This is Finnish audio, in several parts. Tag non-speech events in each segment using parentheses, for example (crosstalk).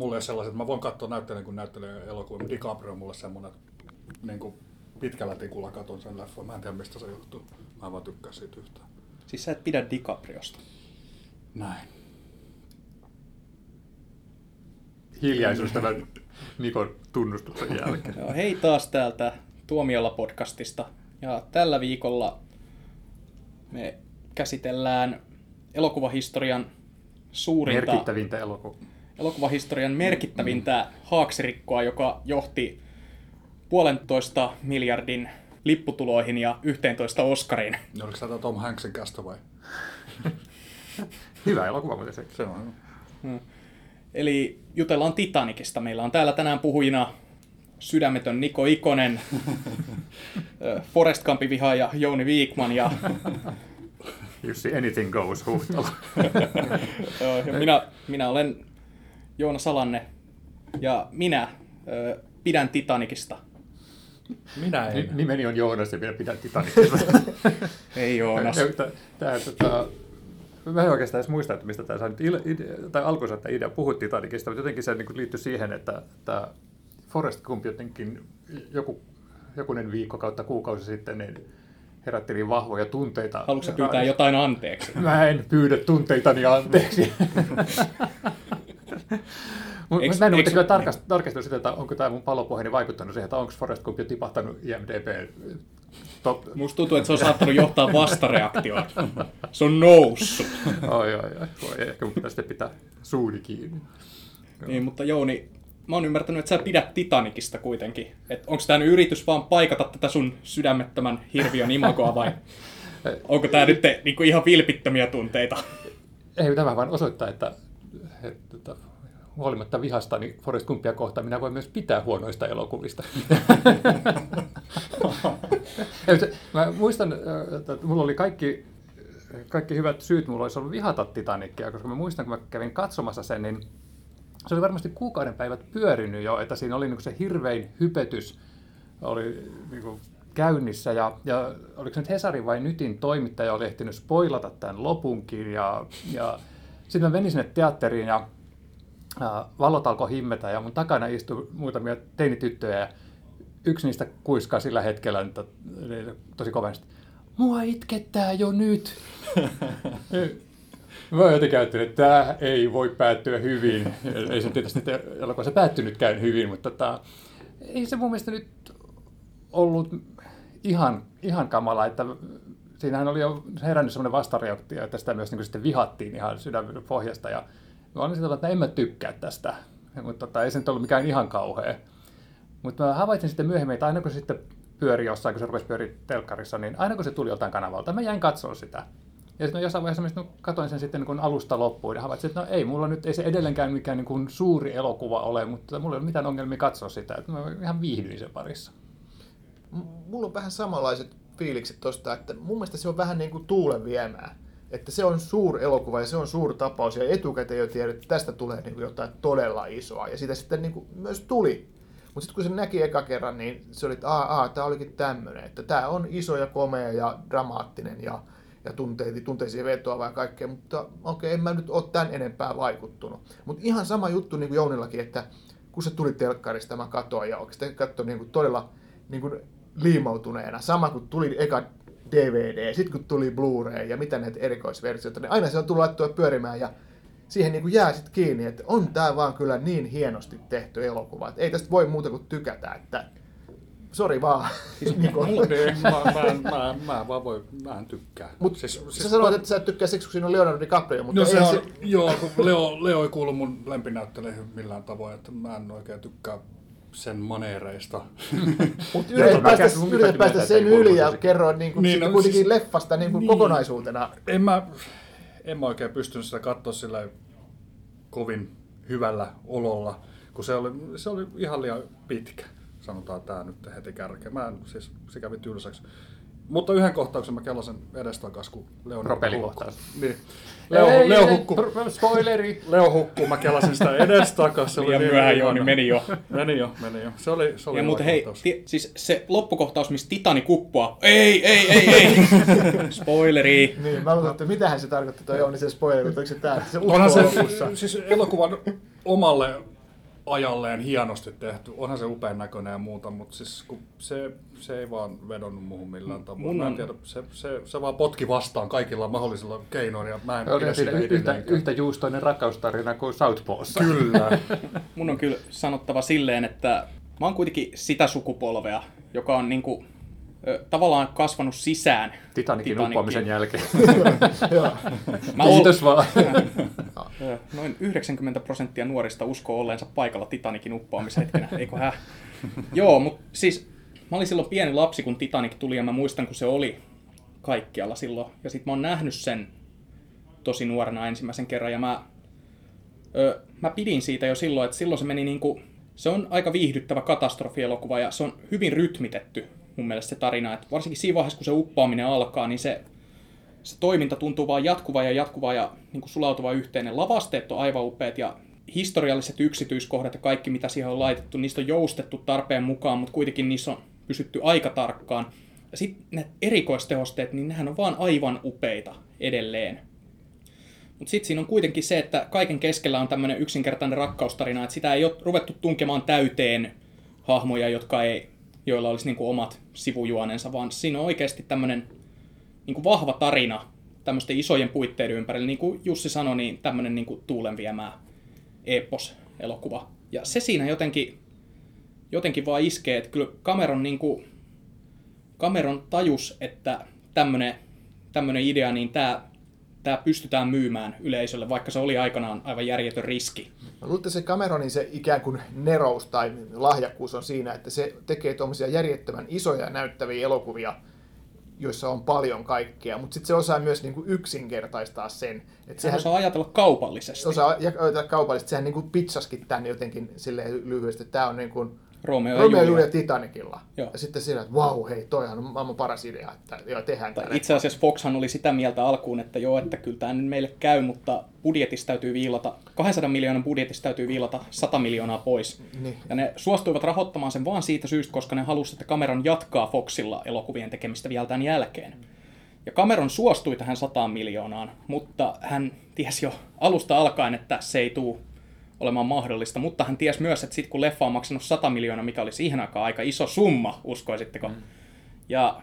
mulla ei sellaiset, mä voin katsoa näyttelijän kuin näyttelijän elokuvia, mutta DiCaprio on mulle semmoinen, niin kuin pitkällä tikulla katon sen leffan. Mä en tiedä mistä se johtuu. Mä en vaan tykkää siitä yhtään. Siis sä et pidä DiCapriosta. Näin. Hiljaisuus tämän Nikon tunnustuksen jälkeen. Joo, hei taas täältä Tuomiolla podcastista. Ja tällä viikolla me käsitellään elokuvahistorian suurinta, Merkittävintä elokuvaa. Elokuvahistorian merkittävintä haaksirikkoa, joka johti puolentoista miljardin lipputuloihin ja 11 Oscariin. Niin Oliko tämä Tom Hanksin kästä vai? (laughs) Hyvä elokuva muuten se. Se on. Eli jutellaan Titanicista. Meillä on täällä tänään puhujina sydämetön Niko Ikonen, (laughs) Forest Gumpin vihaaja Jouni Viikman ja, (laughs) Jussi Anything Goes Huhtala. ja minä, minä olen Joona Salanne ja minä ö, pidän Titanicista. Minä en. Ni- Nimeni on Joonas ja minä pidän Titanicista. (laughs) Ei Joonas. Tämä, tota, mä en oikeastaan edes muista, että mistä tämä sai nyt ide- tai alkuunsa tämä idea puhua Titanicista, mutta jotenkin se niin liittyi siihen, että tämä Forrest Gump jotenkin joku, jokunen viikko kautta kuukausi sitten niin herätteli vahvoja tunteita. Haluatko pyytää jotain anteeksi? Mä en pyydä tunteitani anteeksi. (laughs) Mä en ole tarkast, tarkastanut sitä, että onko tämä mun palopohjani vaikuttanut siihen, että onko Forrest Gump jo tipahtanut IMDb top, Musta tuntuu, että se on saattanut johtaa vastareaktioon. Se on noussut. (laughs) Oi, oi, oi. Voi, ehkä mun pitää sitten pitää suuni kiinni. Niin, mutta Jouni, mä oon ymmärtänyt, että sä pidät Titanicista kuitenkin. Et onko tämä nyt yritys vaan paikata tätä sun sydämettömän hirviön imagoa vai (laughs) onko tämä nyt niinku ihan vilpittömiä tunteita? Ei, tämä vaan osoittaa, että, että, että huolimatta vihastani Forrest Gumpia kohtaan, minä voin myös pitää huonoista elokuvista. (laughs) Mä muistan, että mulla oli kaikki, kaikki hyvät syyt, mulla olisi ollut vihata Titanicia, koska mä muistan, kun mä kävin katsomassa sen, niin se oli varmasti kuukauden päivät pyörinyt jo, että siinä oli niin se hirvein hypetys oli niin kuin käynnissä ja, ja oliko se nyt Hesari vai Nytin toimittaja oli ehtinyt spoilata tämän lopunkin ja, ja sitten mä menin sinne teatteriin ja valot alkoi himmetä ja mun takana istui muutamia teinityttöjä ja yksi niistä kuiskaa sillä hetkellä että, tosi kovasti. Mua itkettää jo nyt. (laughs) Mä jotenkin että tämä ei voi päättyä hyvin. Ei se tietysti elokuvassa päättynytkään hyvin, mutta tota, ei se mun mielestä nyt ollut ihan, ihan kamala, että siinähän oli jo herännyt semmoinen vastareaktio, että sitä myös niin sitten vihattiin ihan sydämen pohjasta. Ja mä olin sitä, että en mä tykkää tästä, mutta tota, ei se nyt ollut mikään ihan kauhea. Mutta mä havaitsin sitten myöhemmin, että aina kun se sitten pyöri jossain, kun se rupesi pyöri telkkarissa, niin aina kun se tuli joltain kanavalta, mä jäin katsoa sitä. Ja sitten jossain vaiheessa sitten katsoin sen sitten niin alusta loppuun ja havaitsin, että no ei, mulla nyt ei se edelleenkään mikään niin kuin suuri elokuva ole, mutta mulla ei ole mitään ongelmia katsoa sitä. Että mä ihan viihdyin sen parissa. M- mulla on vähän samanlaiset fiilikset tosta, että mun mielestä se on vähän niin kuin tuulen viemää. Että se on suur elokuva ja se on suuri tapaus ja etukäteen jo tiedät, että tästä tulee niin kuin jotain todella isoa. Ja sitä sitten niin kuin myös tuli. Mutta sitten kun se näki eka kerran, niin se oli, että aa, tämä olikin tämmöinen. Että tämä on iso ja komea ja dramaattinen ja, ja tunteisiin, tunteisiin vetoava ja kaikkea. Mutta okei, en mä nyt ole tämän enempää vaikuttunut. Mutta ihan sama juttu niin kuin Jounillakin, että kun se tuli telkkarista, mä katsoin ja oikeasti katsoin niin kuin todella niin kuin liimautuneena. Sama kuin tuli eka DVD, sitten kun tuli Blu-ray ja mitä näitä erikoisversioita, niin aina se on tullut laittua pyörimään ja siihen niin kuin jää sitten kiinni, että on tämä vaan kyllä niin hienosti tehty elokuva, että ei tästä voi muuta kuin tykätä, että sori vaan. (laughs) (laughs) niin kuin, Niin, mä, mä, mä, mä, vaan voi, mä en tykkää. Mut siis, sä sanoit, että sä et tykkää siksi, kun siinä on Leonardo DiCaprio, mutta No se on, joo, kun Leo, Leo ei kuulu mun lempinäytteleihin millään tavoin, että mä en oikein tykkää sen maneereista. (laughs) Mutta yrität mä päästä, yrität päästä sen yli ja tosi. kerroa niin kuin, Niin, niin, no kuitenkin siis- leffasta niin kuin niin. kokonaisuutena. en mä, en mä oikein pystynyt sitä katsoa sillä kovin hyvällä ololla, kun se oli, se oli ihan liian pitkä, sanotaan tämä nyt heti kärkeen. Mä en, siis se kävi tylsäksi. Mutta yhden kohtauksen mä kelasin edestakas, kun Leo Propellikohtaus. Niin. Leo, Ei, Leo, ei, hukku, Spoileri! Leo hukkuu, mä kelasin sitä edestakas. Se oli Liian niin myöhään ihana. Jooni meni jo. Meni jo, meni jo. Se oli, se oli Ja muuten hei, ti- siis se loppukohtaus, missä Titani kuppuaa. Ei, ei, ei, ei. (laughs) Spoileri. Niin, mä luulen, että mitähän se tarkoittaa toi Jouni se spoileri, oliko se tää, se Onhan se siis elokuvan omalle ajalleen hienosti tehty. Onhan se upean näköinen ja muuta, mutta siis kun se, se ei vaan vedonnut muuhun millään tavoin. Mun Mä en on- tiedä, se, se, se vaan potki vastaan kaikilla mahdollisilla keinoilla ja mä en Oli pidä siitä yhtä, yhtä juustoinen rakkaustarina kuin Southpawssa. Kyllä. (laughs) Mun on kyllä sanottava silleen, että mä oon kuitenkin sitä sukupolvea, joka on niinku, tavallaan kasvanut sisään. Titanikin Titanicin. uppoamisen jälkeen. (laughs) Joo. Mä (laughs) oon, Kiitos vaan. Noin 90 prosenttia nuorista uskoo olleensa paikalla Titanikin uppoamishetkenä, (laughs) eikö hä? Joo, mutta siis mä olin silloin pieni lapsi, kun Titanic tuli, ja mä muistan, kun se oli kaikkialla silloin. Ja sit mä oon nähnyt sen tosi nuorena ensimmäisen kerran, ja mä, ö, mä pidin siitä jo silloin, että silloin se meni niinku, se on aika viihdyttävä katastrofielokuva, ja se on hyvin rytmitetty mun mielestä se tarina, että varsinkin siinä vaiheessa, kun se uppoaminen alkaa, niin se se toiminta tuntuu vaan jatkuva ja jatkuva ja niin kuin sulautuva yhteinen. Lavasteet on aivan upeat ja historialliset yksityiskohdat ja kaikki, mitä siihen on laitettu, niistä on joustettu tarpeen mukaan, mutta kuitenkin niissä on pysytty aika tarkkaan. Ja sitten ne erikoistehosteet, niin nehän on vaan aivan upeita edelleen. Mutta sitten siinä on kuitenkin se, että kaiken keskellä on tämmöinen yksinkertainen rakkaustarina, että sitä ei ole ruvettu tunkemaan täyteen hahmoja, jotka ei, joilla olisi niinku omat sivujuonensa, vaan siinä on oikeasti tämmöinen niin kuin vahva tarina tämmöisten isojen puitteiden ympärillä. Niin kuin Jussi sanoi, niin tämmöinen niin kuin tuulenviemää epos-elokuva. Ja se siinä jotenkin, jotenkin vaan iskee, että kyllä Cameron, niin kuin, Cameron tajus, että tämmöinen, tämmöinen idea, niin tämä, tämä pystytään myymään yleisölle, vaikka se oli aikanaan aivan järjetön riski. Mä luulen, että se Cameronin se ikään kuin nerous tai lahjakkuus on siinä, että se tekee tuommoisia järjettömän isoja ja näyttäviä elokuvia, joissa on paljon kaikkea, mutta sitten se osaa myös niin kuin yksinkertaistaa sen. Että Sehän osaa ajatella kaupallisesti. osaa jakaa kaupallisesti, sehän niin kuin pitsaskin tämän jotenkin silleen lyhyesti, tämä on niin kuin Romeo ja Romeo ja Julia. Titanicilla. Joo. Ja sitten siinä, että vau, hei, toihan on maailman paras idea, että joo, tehdään Tai tämä. itse asiassa Foxhan oli sitä mieltä alkuun, että joo, että kyllä tämä nyt meille käy, mutta budjetista täytyy viilata, 200 miljoonan budjetista täytyy viilata 100 miljoonaa pois. Niin. Ja ne suostuivat rahoittamaan sen vaan siitä syystä, koska ne halusivat, että Cameron jatkaa Foxilla elokuvien tekemistä vielä tämän jälkeen. Ja Cameron suostui tähän 100 miljoonaan, mutta hän tiesi jo alusta alkaen, että se ei tule olemaan mahdollista, mutta hän tiesi myös, että sitten kun leffa on maksanut 100 miljoonaa, mikä oli siihen aikaan aika iso summa, uskoisitteko, mm. ja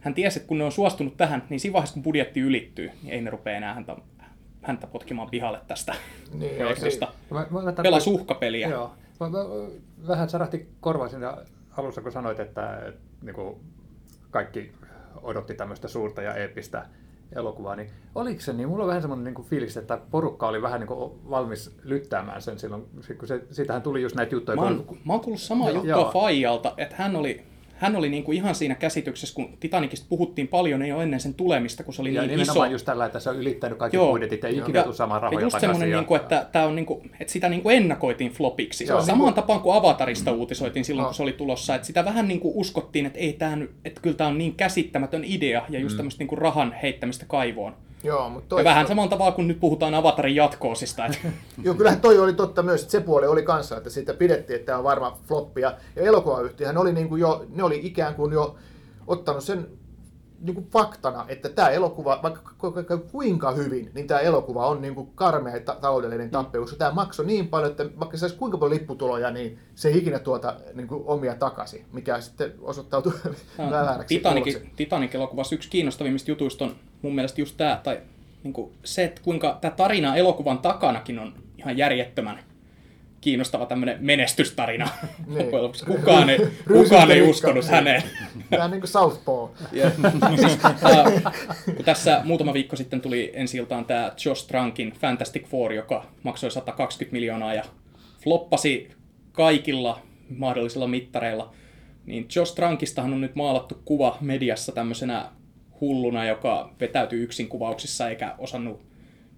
hän tiesi, että kun ne on suostunut tähän, niin siinä vaiheessa kun budjetti ylittyy, niin ei ne rupea enää häntä, häntä potkimaan pihalle tästä (laughs) Niin, projektista. Mä, mä, mä Pelas uhkapeliä. Joo. Mä, mä, vähän särähti korvaan siinä alussa, kun sanoit, että, että niin kuin kaikki odotti tämmöistä suurta ja eeppistä elokuvaa, niin oliko se niin? Mulla on vähän semmoinen niin fiilis, että porukka oli vähän niin kuin valmis lyttäämään sen silloin, kun se, siitähän tuli just näitä juttuja. Mä kun- oon, mä oon kuullut samaa juttua Faijalta, että hän oli, hän oli niinku ihan siinä käsityksessä, kun Titanicista puhuttiin paljon jo ennen sen tulemista, kun se oli ja niin iso. just tällä, että se on ylittänyt kaikki Joo. budjetit, ei ikinä tule saamaan ja rahoja just takaisin. semmoinen, ja- niinku, että, tää on niinku, että sitä niinku ennakoitiin flopiksi. Joo, Samaan niinku- tapaan kuin Avatarista uutisoitiin silloin, No. kun se oli tulossa. Että sitä vähän niinku uskottiin, että, ei nyt, että kyllä tämä on niin käsittämätön idea ja just mm. tämmöistä niinku rahan heittämistä kaivoon. Joo, mutta Ja toi, vähän samalla tavalla kuin nyt puhutaan Avatarin jatkoosista. Että, (laughs) Joo, kyllähän toi oli totta myös, että se puoli oli kanssa, että siitä pidettiin, että tämä on varma floppi. Ja, ja elokuvayhtiöhän oli niin kuin jo, ne oli ikään kuin jo ottanut sen niin kuin faktana, että tämä elokuva, vaikka ku- ku- kuinka hyvin, niin tämä elokuva on niin kuin karmea ta- taloudellinen tappio, koska tämä maksoi niin paljon, että vaikka se saisi kuinka paljon lipputuloja, niin se ei ikinä tuota niin kuin omia takaisin, mikä sitten osoittautui (laughs) vääräksi. Titanic. Titanic-elokuvassa yksi kiinnostavimmista jutuista on mun mielestä just tämä, tai niin kuin se, että kuinka tämä tarina elokuvan takanakin on ihan järjettömän kiinnostava tämmöinen menestystarina. (laughs) Niin. Kukaan ei, (laughs) kukaan ei uskonut häneen. (laughs) Vähän niin kuin Southpaw. Ja, siis, äh, tässä muutama viikko sitten tuli ensi iltaan tämä Josh Trankin Fantastic Four, joka maksoi 120 miljoonaa ja floppasi kaikilla mahdollisilla mittareilla, niin Josh Trankistahan on nyt maalattu kuva mediassa tämmöisenä hulluna, joka vetäytyi yksin kuvauksissa eikä osannut,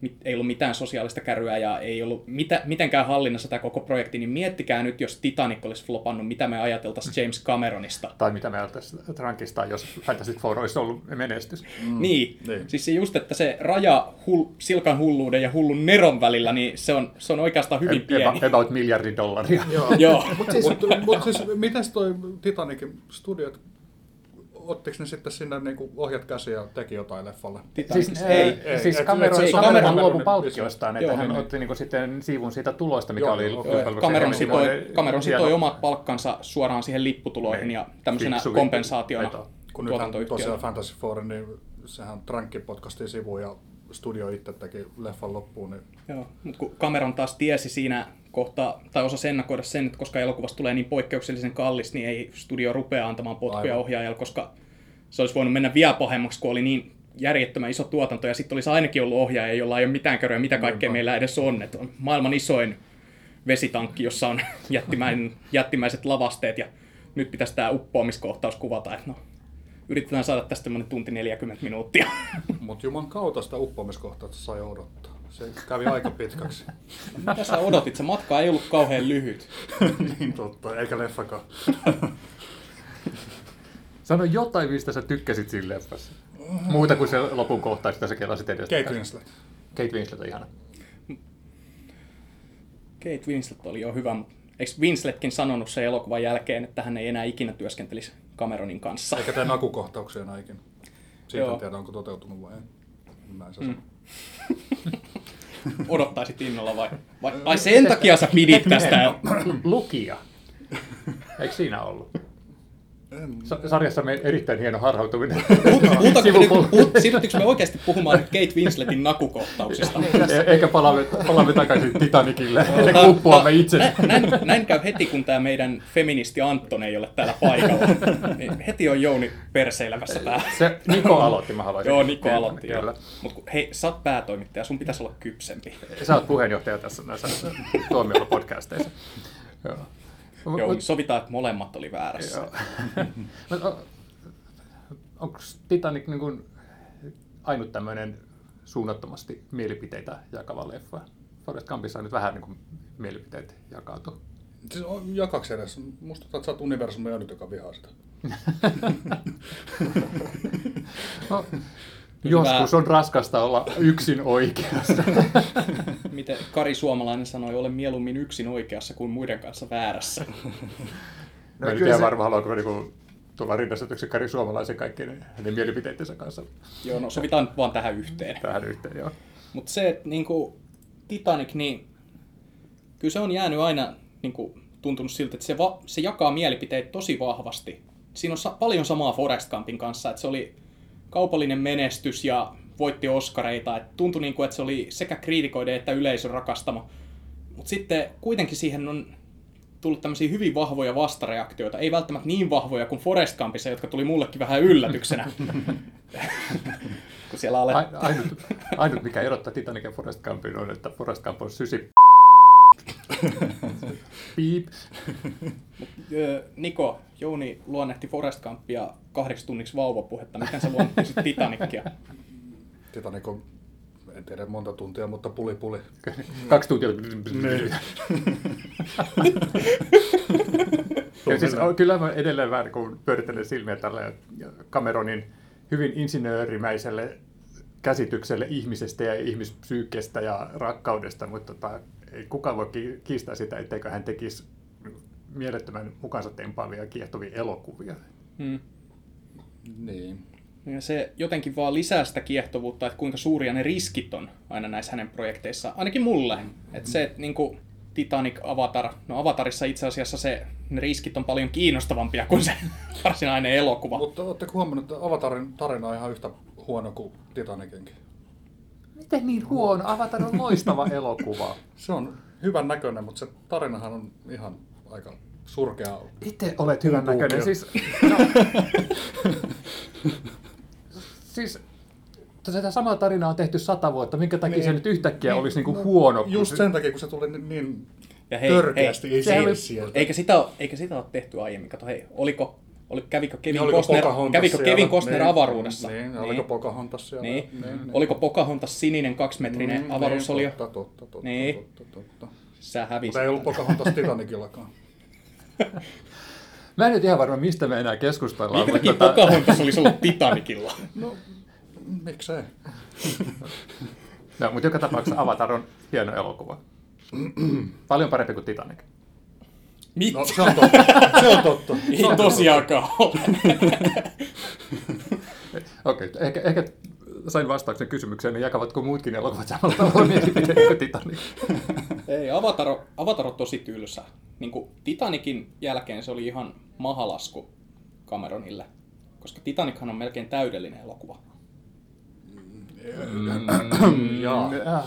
mit- ei ollut mitään sosiaalista kärryä ja ei ollut mitä, mitenkään hallinnassa tämä koko projekti, niin miettikää nyt, jos Titanic olisi flopannut, mitä me ajateltaisiin James Cameronista. (laughs) Tai mitä me ajateltaisiin Trunkista, jos Fantastic Four olisi ollut menestys. Mm. Niin. niin. siis se just, että se raja hul, silkan hulluuden ja hullun neron välillä, niin se on, se on oikeastaan hyvin pieni. About, about miljardi dollaria. Joo. (laughs) Joo. Mut siis, Mutta mut siis, mitäs toi Titanicin studiot, ottiko ne sitten sinne niinku ohjat käsiä ja teki jotain leffalle? Titanicissa Siis, ei. ei, ei, siis et se- Cameron, Cameron- luopu palkkioistaan, että Joo, hän niin. otti niinku sitten siivun siitä tulosta, mikä Joo, oli kilpailuksi Cameron sitoi, Cameron sitoi hieno- omat palkkansa suoraan siihen lipputuloihin Niin. ja tämmöisenä Fiksu kompensaationa. Kun nythän tosiaan. Fantasy Four, niin sehän Trankki podcastiin sivuun ja studio itse teki leffan loppuun, niin Joo, mutta kun Cameron taas tiesi siinä kohtaa, tai osasi ennakoida sen, että koska elokuvasta tulee niin poikkeuksellisen kallis, niin ei studio rupea antamaan potkuja Aivan. ohjaajalle, koska se olisi voinut mennä vielä pahemmaksi, kun oli niin järjettömän iso tuotanto, ja sitten olisi ainakin ollut ohjaaja, jolla ei ole mitään köröä, mitä kaikkea Niinpä. meillä edes on. Et on maailman isoin vesitankki, jossa on (laughs) jättimäin, jättimäiset lavasteet, ja nyt pitäisi tämä uppoamiskohtaus kuvata, että no, yritetään saada tästä tämmöinen tunti 40 minuuttia. (laughs) Mutta juman kautta sitä uppoamiskohtausta sai odottaa. Se kävi aika pitkäksi. (laughs) Mitä sä odotit? Se matka ei ollut kauhean lyhyt. (laughs) niin totta, eikä leffakaan. (laughs) Sano jotain, mistä sä tykkäsit siinä leffassa. Muuta kuin se lopun kohtaus, jota sä kelasit edestä. Kate Winslet. Kate Winslet on ihana. Kate Winslet oli jo hyvä, mutta eikö Winsletkin sanonut sen elokuvan jälkeen, että hän ei enää ikinä työskentelisi Cameronin kanssa? Eikä tee nakukohtauksia enää ikinä. Siitä Joo. en tiedä, onko toteutunut vai ei. Näin se Mm. (laughs) Odottaisit innolla vai, vai, vai sen takia sä pidit tästä? (clears throat) Lukija. Eikö siinä ollut? Sa- sarjassa me erittäin hieno harhautuminen. Me, (laughs) siirryttekö me oikeasti puhumaan nyt Kate Winsletin nakukohtauksista? Eh- (laughs) Ehkä palaamme, palaamme takaisin Titanicille, ennen Tää- kuin uppoamme tää- itse. Näin, näin, näin käy heti, kun tämä meidän feministi Anton ei ole täällä paikalla. Niin heti on Jouni perseilemässä päällä. Se Niko aloitti, mä haluaisin. Joo, Niko aloitti. Kyllä. Mutta hei, sä oot päätoimittaja, sun pitäisi olla kypsempi. Sä oot puheenjohtaja tässä näissä tuomiolla podcasteissa. Joo. Joo, Mut- niin sovitaan, että molemmat oli väärässä. (laughs) Onko Titanic niin kuin ainut tämmöinen suunnattomasti mielipiteitä jakava leffa? Forrest Gumpissa on nyt vähän niin kuin mielipiteet jakautu. siis on jakaksi edes. Musta tuntuu, että sä oot universumin ainut, joka vihaa sitä. (laughs) No, joskus on raskasta olla yksin oikeassa. (laughs) Miten Kari Suomalainen sanoi, ole mieluummin yksin oikeassa kuin muiden kanssa väärässä. Mä en tiedä se- varmaan, haluanko niinku tulla rinnastetuksi Kari Suomalaisen kaikkien hänen mielipiteittensä kanssa Joo, no sovitaan nyt vaan tähän yhteen. tähän yhteen. Joo. Mutta se, että niinku Titanic, niin kyllä se on jäänyt aina niinku, tuntunut siltä, että se, va- se jakaa mielipiteitä tosi vahvasti. Siinä on sa- paljon samaa Forest Gumpin kanssa, että se oli kaupallinen menestys ja voitti Oscareita. Et tuntui, niinku, että se oli sekä kriitikoiden että yleisön rakastama. Mutta sitten kuitenkin siihen on tullut tämmöisiä hyvin vahvoja vastareaktioita. Ei välttämättä niin vahvoja kuin Forest Gumpissa, jotka tuli mullekin vähän yllätyksenä. (laughs) kun siellä Ainut, ainut, mikä erottaa Titanic ja Forrest Gumpin on, että Forrest Gump on sysi. (laughs) Piip. (laughs) Niko, Jouni luonnehti Forest Gumpia kahdeksi tunniksi vauvapuhetta. Miten sä luonnehtisit (laughs) Titanicia? Titanic on, en tiedä monta tuntia, mutta puli puli. Kaksi tuntia. Niin. Ja siis, on- kyllä mä edelleen vähän kun pyörittelen silmiä tälle Cameronin hyvin insinöörimäiselle käsitykselle ihmisestä ja ihmispsyykkestä ja rakkaudesta, mutta tota, ei kukaan voi ki- kiistää sitä, etteikö hän tekisi mielettömän mukansa tempaavia ja kiehtovia elokuvia. Hmm. Niin. Ja se jotenkin vaan lisää sitä kiehtovuutta, että kuinka suuria ne riskit on aina näissä hänen projekteissaan. Ainakin mulle. Että se, että niin kuin Titanic, Avatar, no Avatarissa itse asiassa se, ne riskit on paljon kiinnostavampia kuin se varsinainen elokuva. Mutta oletteko huomannut, että Avatarin tarina on ihan yhtä huono kuin Titanicinkin? Miten niin huono? Avatar on loistava (laughs) elokuva. Se on hyvän näköinen, mutta se tarinahan on ihan aika surkea. Itse olet hyvän näköinen. Siis, no, (laughs) siis tätä samaa tarinaa on tehty sata vuotta. Minkä takia Niin. se nyt yhtäkkiä olisi niinku huono? kun Just se- sen takia, kun se tuli niin- niin Ja hei, törkeästi hei, oli- sieltä. Eikä sitä, ole- eikä sitä ole tehty aiemmin. Kato, hei, oliko, oli, kävikö Kevin Niin, oliko Costner, kävikö siellä? Kevin Costner Niin, avaruudessa? Niin, oliko Pocahontas siellä? Niin. Niin, niin. Oliko Pocahontas sininen kaksimetrinen Mm, avaruusolio? Niin, totta, totta, totta, Niin. totta, totta. Sä hävisit. Mutta ei ollut Pocahontas Titanicillakaan. (laughs) Mä en nyt ihan varma, mistä me enää keskustellaan. Minkä takia mutta tota- Pocahontas olisi ollut Titanicilla? (laughs) No, miksei? (laughs) No, mutta joka tapauksessa Avatar on hieno elokuva. (clears throat) Paljon parempi kuin Titanic. Mitä? No, se on totta. Se on totta. (laughs) Ei tosiaankaan ole. (laughs) Okei, okay, ehkä, ehkä sain vastauksen kysymykseen, niin jakavatko muutkin elokuvat samalla tavalla mielipiteen kuin (laughs) Titanic? Ei, Avatar, on- Avatar on tosi tylsä. Niin kuin Titanikin jälkeen se oli ihan mahalasku Cameronille. Koska Titanichan on melkein täydellinen elokuva. Jaa. Mm, äh,